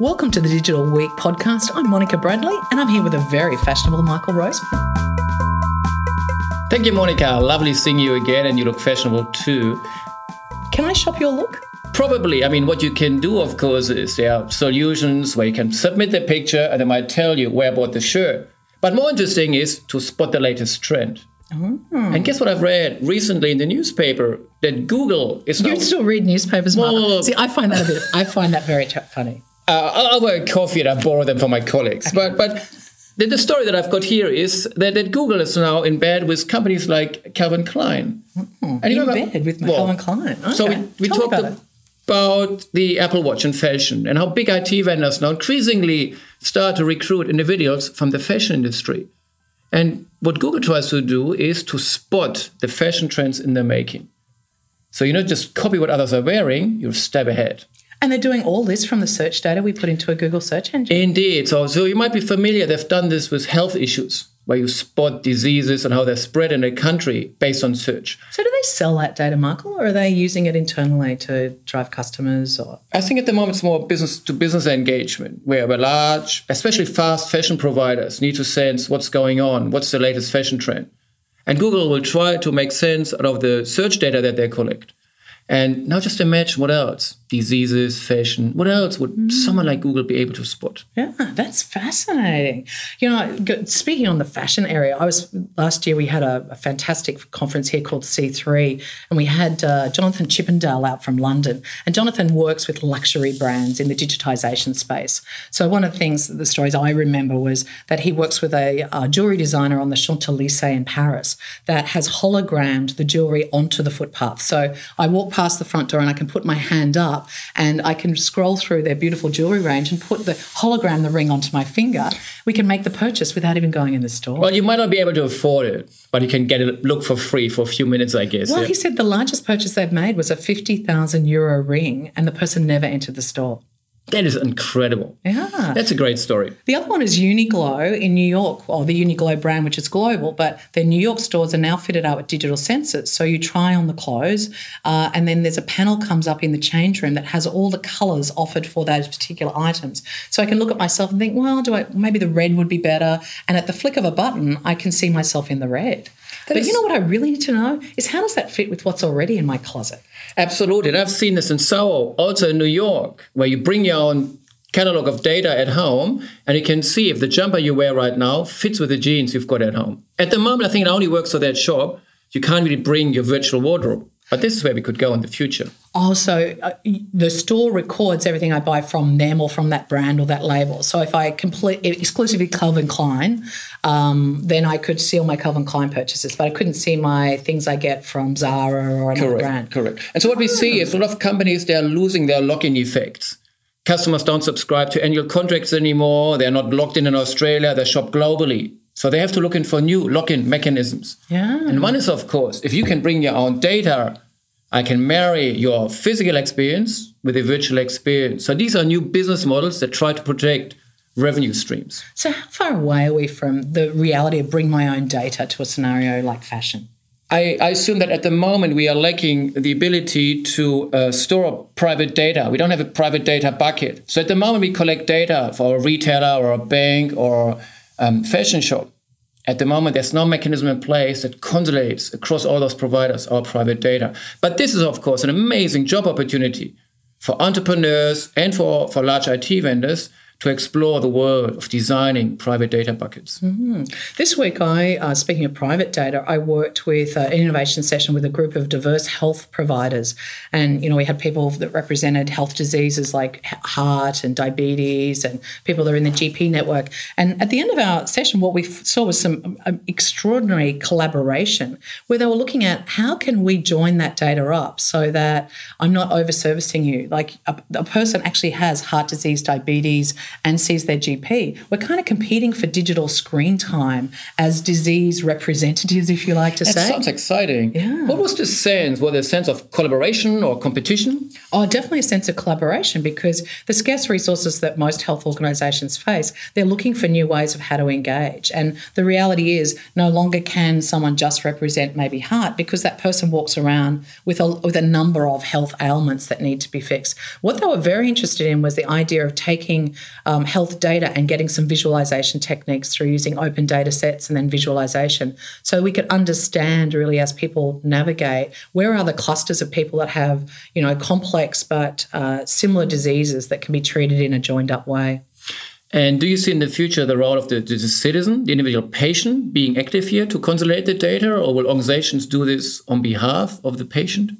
Welcome to the Digital Week podcast. I'm Monica Bradley and I'm here with a very fashionable Michael Rose. Thank you, Monica. Lovely seeing you again, and you look fashionable too. Can I shop your look? Probably. I mean, what you can do, of course, is there are solutions where you can submit the picture and they might tell you where I bought the shirt. But more interesting is to spot the latest trend. Oh. And guess what I've read recently in the newspaper that Google is. You still read newspapers, Mark? See, I find that a bit. I find that very funny. Uh, I'll buy coffee and I borrow them from my colleagues. But but the, the, story that I've got here is that, that, Google is now in bed with companies like Calvin Klein. Mm-hmm. And in bed with well, Calvin Klein. Okay. So we, we talked about, about the Apple Watch and fashion and how big IT vendors now increasingly start to recruit individuals from the fashion industry. And what Google tries to do is to spot the fashion trends in the making. So you don't just copy what others are wearing, you're step ahead. And they're doing all this from the search data we put into a Google search engine. Indeed. So, so you might be familiar, they've done this with health issues where you spot diseases and how they're spread in a country based on search. So do they sell that data, Michael, or are they using it internally to drive customers or I think at the moment it's more business to business engagement, where large, especially fast fashion providers need to sense what's going on, what's the latest fashion trend. And Google will try to make sense out of the search data that they collect. And now just imagine what else? Diseases, fashion. What else would mm. someone like Google be able to spot? Yeah, that's fascinating. You know, speaking on the fashion area, I was last year we had a, a fantastic conference here called C3, and we had uh, Jonathan Chippendale out from London. And Jonathan works with luxury brands in the digitization space. So one of the things, the stories I remember was that he works with a, a jewelry designer on the Champs Elysees in Paris that has hologrammed the jewelry onto the footpath. So I walk past the front door and I can put my hand up and I can scroll through their beautiful jewelry range and put the hologram, the ring onto my finger. We can make the purchase without even going in the store. Well, you might not be able to afford it, but you can get it look for free for a few minutes, I guess. Well, yeah. he said the largest purchase they've made was a 50,000 euro ring and the person never entered the store. That is incredible. Yeah. That's a great story. The other one is Uniqlo in New York, or the Uniqlo brand, which is global, but their New York stores are now fitted out with digital sensors. So you try on the clothes, uh, and then there's a panel comes up in the change room that has all the colors offered for those particular items. So I can look at myself and think, well, do I maybe the red would be better? And at the flick of a button, I can see myself in the red. But you know what I really need to know is how does that fit with what's already in my closet? Absolutely. And I've seen this in Soho, also in New York, where you bring your own catalog of data at home and you can see if the jumper you wear right now fits with the jeans you've got at home. At the moment, I think it only works for that shop. You can't really bring your virtual wardrobe. But this is where we could go in the future. Also, uh, the store records everything I buy from them or from that brand or that label. So if I complete exclusively Calvin Klein, um, then I could see all my Calvin Klein purchases, but I couldn't see my things I get from Zara or another correct, brand. Correct. And so what we see is a lot of companies they are losing their lock-in effects. Customers don't subscribe to annual contracts anymore. They're not locked in in Australia. They shop globally. So they have to look in for new lock-in mechanisms. Yeah. And one is, of course, if you can bring your own data, I can marry your physical experience with a virtual experience. So these are new business models that try to protect revenue streams. So how far away are we from the reality of bring my own data to a scenario like fashion? I, I, assume that at the moment we are lacking the ability to uh, store private data. We don't have a private data bucket. So at the moment we collect data for a retailer or a bank or um, fashion shop. At the moment, there's no mechanism in place that consolidates across all those providers our private data. But this is, of course, an amazing job opportunity for entrepreneurs and for, for large IT vendors to explore the world of designing private data buckets. Mm-hmm. This week, I, uh, speaking of private data, I worked with uh, an innovation session with a group of diverse health providers, and you know we had people that represented health diseases like heart and diabetes, and people that are in the GP network. And at the end of our session, what we saw was some um, extraordinary collaboration where they were looking at how can we join that data up so that I'm not over servicing you. Like a, a person actually has heart disease, diabetes and sees their GP, we're kind of competing for digital screen time as disease representatives, if you like to that say. That sounds exciting. Yeah. What was the sense? Was there a sense of collaboration or competition? Oh, definitely a sense of collaboration because the scarce resources that most health organisations face, they're looking for new ways of how to engage. And the reality is, no longer can someone just represent maybe heart because that person walks around with a, with a number of health ailments that need to be fixed. What they were very interested in was the idea of taking um, health data and getting some visualization techniques through using open data sets and then visualization so we could understand really as people navigate where are the clusters of people that have you know complex but uh, similar diseases that can be treated in a joined up way and do you see in the future the role of the, the, citizen, the individual patient, being active here to consolidate the data, or will organizations do this on behalf of the patient?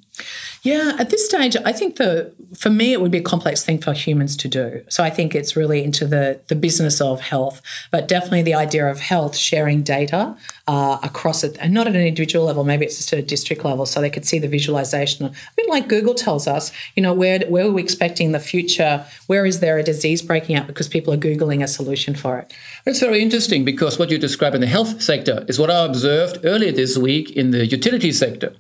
Yeah, at this stage, I think the for me it would be a complex thing for humans to do. So I think it's really into the the business of health, but definitely the idea of health sharing data uh, across it, and not at an individual level. Maybe it's just at a district level, so they could see the visualization. A bit like Google tells us, you know, where where are we expecting the future? Where is there a disease breaking out because people are googling a solution for it? It's very interesting because what you describe in the health sector is what I observed earlier this week in the utility sector.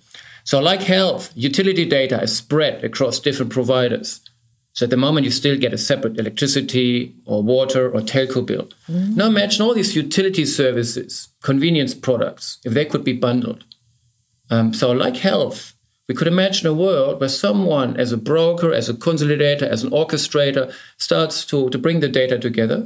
So, like health, utility data is spread across different providers. So, at the moment, you still get a separate electricity or water or telco bill. Mm. Now, imagine all these utility services, convenience products, if they could be bundled. Um, so, like health, we could imagine a world where someone, as a broker, as a consolidator, as an orchestrator, starts to, to bring the data together,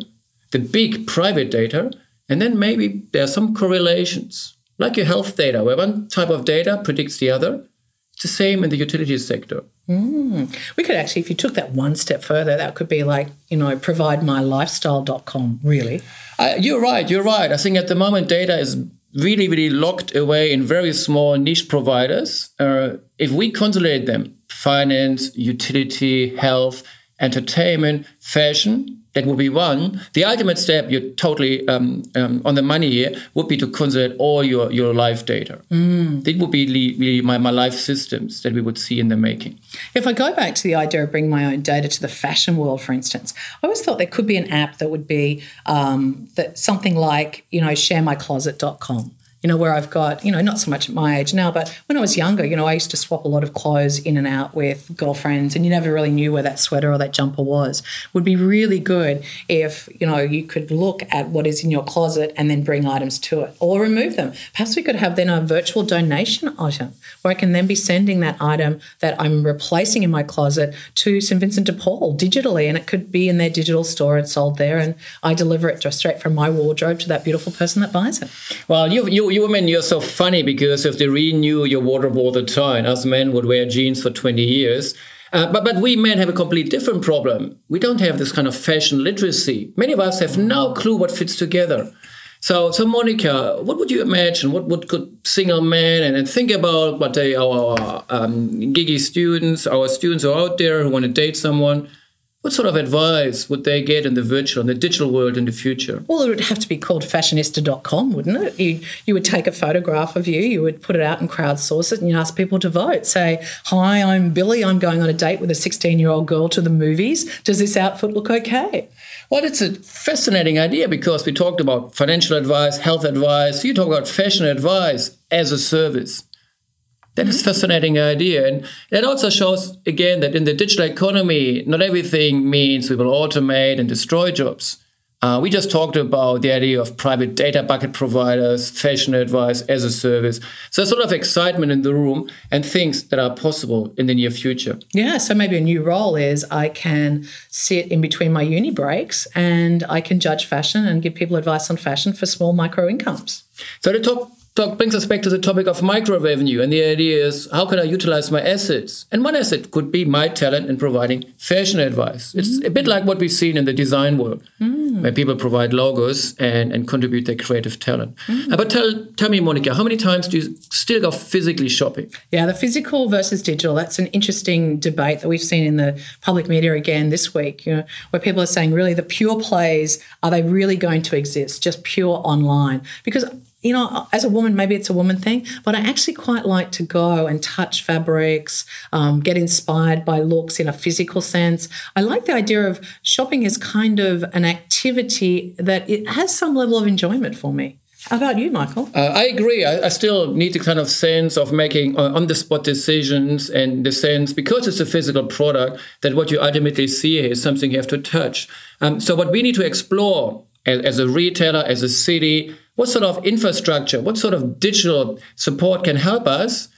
the big private data, and then maybe there are some correlations like your health data, where one type of data predicts the other. It's the same in the utilities sector. Mm. We could actually, if you took that one step further, that could be like, you know, providemylifestyle.com, really. Uh, you're right, you're right. I think at the moment data is really, really locked away in very small niche providers. Uh, if we consolidate them, finance, utility, health, entertainment, fashion, that would be one. The ultimate step, you're totally um, um, on the money here, would be to consolidate all your, your life data. Mm. That would be really my, my life systems that we would see in the making. If I go back to the idea of bringing my own data to the fashion world, for instance, I always thought there could be an app that would be um, that something like, you know, sharemycloset.com you know, where I've got, you know, not so much at my age now, but when I was younger, you know, I used to swap a lot of clothes in and out with girlfriends, and you never really knew where that sweater or that jumper was. Would be really good if, you know, you could look at what is in your closet and then bring items to it or remove them. Perhaps we could have then a virtual donation item where I can then be sending that item that I'm replacing in my closet to St. Vincent de Paul digitally, and it could be in their digital store and sold there, and I deliver it just straight from my wardrobe to that beautiful person that buys it. Well, you, you you women, you're so funny because if they renew your wardrobe all the time, us men would wear jeans for 20 years. Uh, but, but we men have a completely different problem. We don't have this kind of fashion literacy. Many of us have no clue what fits together. So, so Monica, what would you imagine? What would could single men and, and think about what they our um, giggy students, our students who are out there who want to date someone? What sort of advice would they get in the virtual and the digital world in the future? Well, it would have to be called fashionista.com, wouldn't it? You, you would take a photograph of you, you would put it out and crowdsource it, and you ask people to vote. Say, Hi, I'm Billy. I'm going on a date with a 16 year old girl to the movies. Does this outfit look okay? Well, it's a fascinating idea because we talked about financial advice, health advice. You talk about fashion advice as a service. That is a fascinating idea. And it also shows, again, that in the digital economy, not everything means we will automate and destroy jobs. Uh, we just talked about the idea of private data bucket providers, fashion advice as a service. So there's a lot of excitement in the room and things that are possible in the near future. Yeah, so maybe a new role is I can sit in between my uni breaks and I can judge fashion and give people advice on fashion for small micro incomes. So the top talk brings us back to the topic of micro revenue. And the idea is how can I utilize my assets? And one asset could be my talent in providing fashion advice. It's mm. a bit like what we've seen in the design world, mm. where people provide logos and, and contribute their creative talent. Mm. Uh, but tell, tell me, Monica, how many times do you still go physically shopping? Yeah, the physical versus digital, that's an interesting debate that we've seen in the public media again this week, you know, where people are saying really the pure plays, are they really going to exist, just pure online? Because you know, as a woman, maybe it's a woman thing, but I actually quite like to go and touch fabrics, um, get inspired by looks in a physical sense. I like the idea of shopping as kind of an activity that it has some level of enjoyment for me. How about you, Michael? Uh, I agree. I, I, still need the kind of sense of making uh, on the spot decisions and the sense, because it's a physical product, that what you ultimately see is something you have to touch. Um, so, what we need to explore as, as a retailer, as a city, what sort of infrastructure, what sort of digital support can help us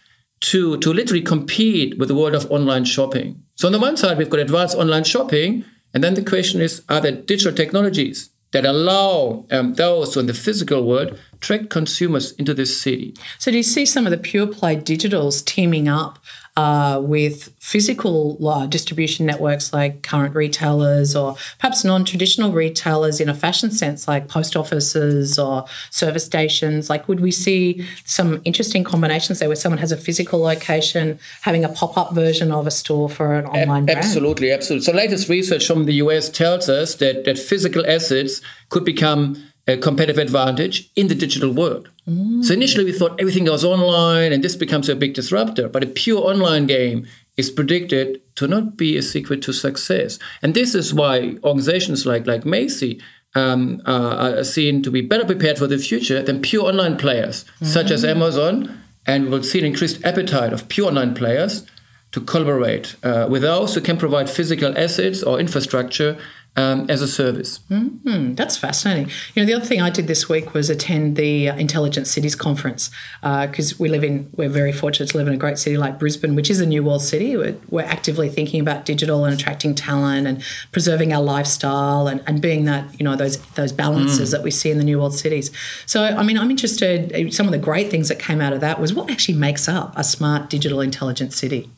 to, to literally compete with the world of online shopping? So, on the one side, we've got advanced online shopping. And then the question is are there digital technologies that allow um, those who in the physical world attract consumers into this city. So, do you see some of the pure play digitals teaming up uh, with physical uh, distribution networks like current retailers or perhaps non traditional retailers in a fashion sense, like post offices or service stations? Like, would we see some interesting combinations there where someone has a physical location having a pop up version of a store for an online brand? Absolutely, absolutely. So, latest research from the US tells us that, that physical assets could become a competitive advantage in the digital world. Mm. So initially we thought everything goes online and this becomes a big disruptor, but a pure online game is predicted to not be a secret to success. And this is why organizations like, like Macy um, are seen to be better prepared for the future than pure online players, mm-hmm. such as Amazon. And we will see an increased appetite of pure online players to collaborate uh, with those who can provide physical assets or infrastructure um, as a service. Mm-hmm. That's fascinating. You know, the other thing I did this week was attend the uh, Intelligent Cities Conference because uh, we live in, we're very fortunate to live in a great city like Brisbane, which is a new world city. We're, we're actively thinking about digital and attracting talent and preserving our lifestyle and, and being that, you know, those those balances mm. that we see in the new world cities. So, I mean, I'm interested, some of the great things that came out of that was what actually makes up a smart digital intelligent city.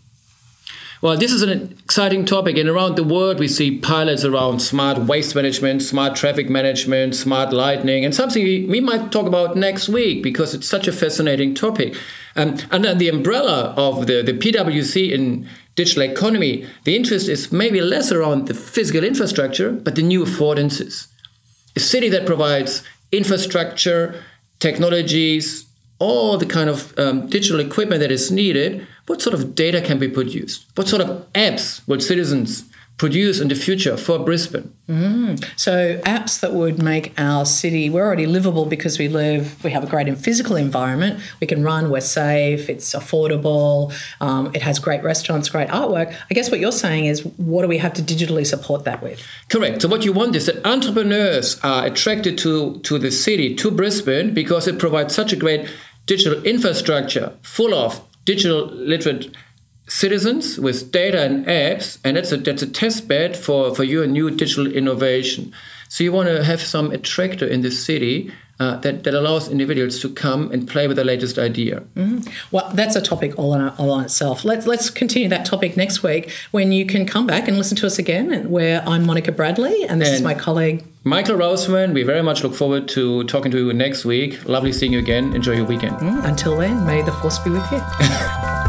Well, this is an exciting topic, and around the world, we see pilots around smart waste management, smart traffic management, smart lighting, and something we, might talk about next week because it's such a fascinating topic. Um, under the umbrella of the, the PwC in digital economy, the interest is maybe less around the physical infrastructure, but the new affordances. A city that provides infrastructure, technologies, all the kind of um, digital equipment that is needed what sort of data can be produced? What sort of apps will citizens produce in the future for Brisbane? Mm. So apps that would make our city we're already livable because we live we have a great physical environment. We can run. We're safe. It's affordable. Um, it has great restaurants, great artwork. I guess what you're saying is what do we have to digitally support that with? Correct. So what you want is that entrepreneurs are attracted to to the city to Brisbane because it provides such a great digital infrastructure full of digital literate citizens with data and apps, and that's a that's a test bed for for your new digital innovation. So you want to have some attractor in the city uh, that, that allows individuals to come and play with the latest idea. Mm-hmm. Well, that's a topic all on, all on itself. Let's let's continue that topic next week when you can come back and listen to us again. And where I'm Monica Bradley, and this and is my colleague Michael Rosemann. We very much look forward to talking to you next week. Lovely seeing you again. Enjoy your weekend. Mm, until then, may the force be with you.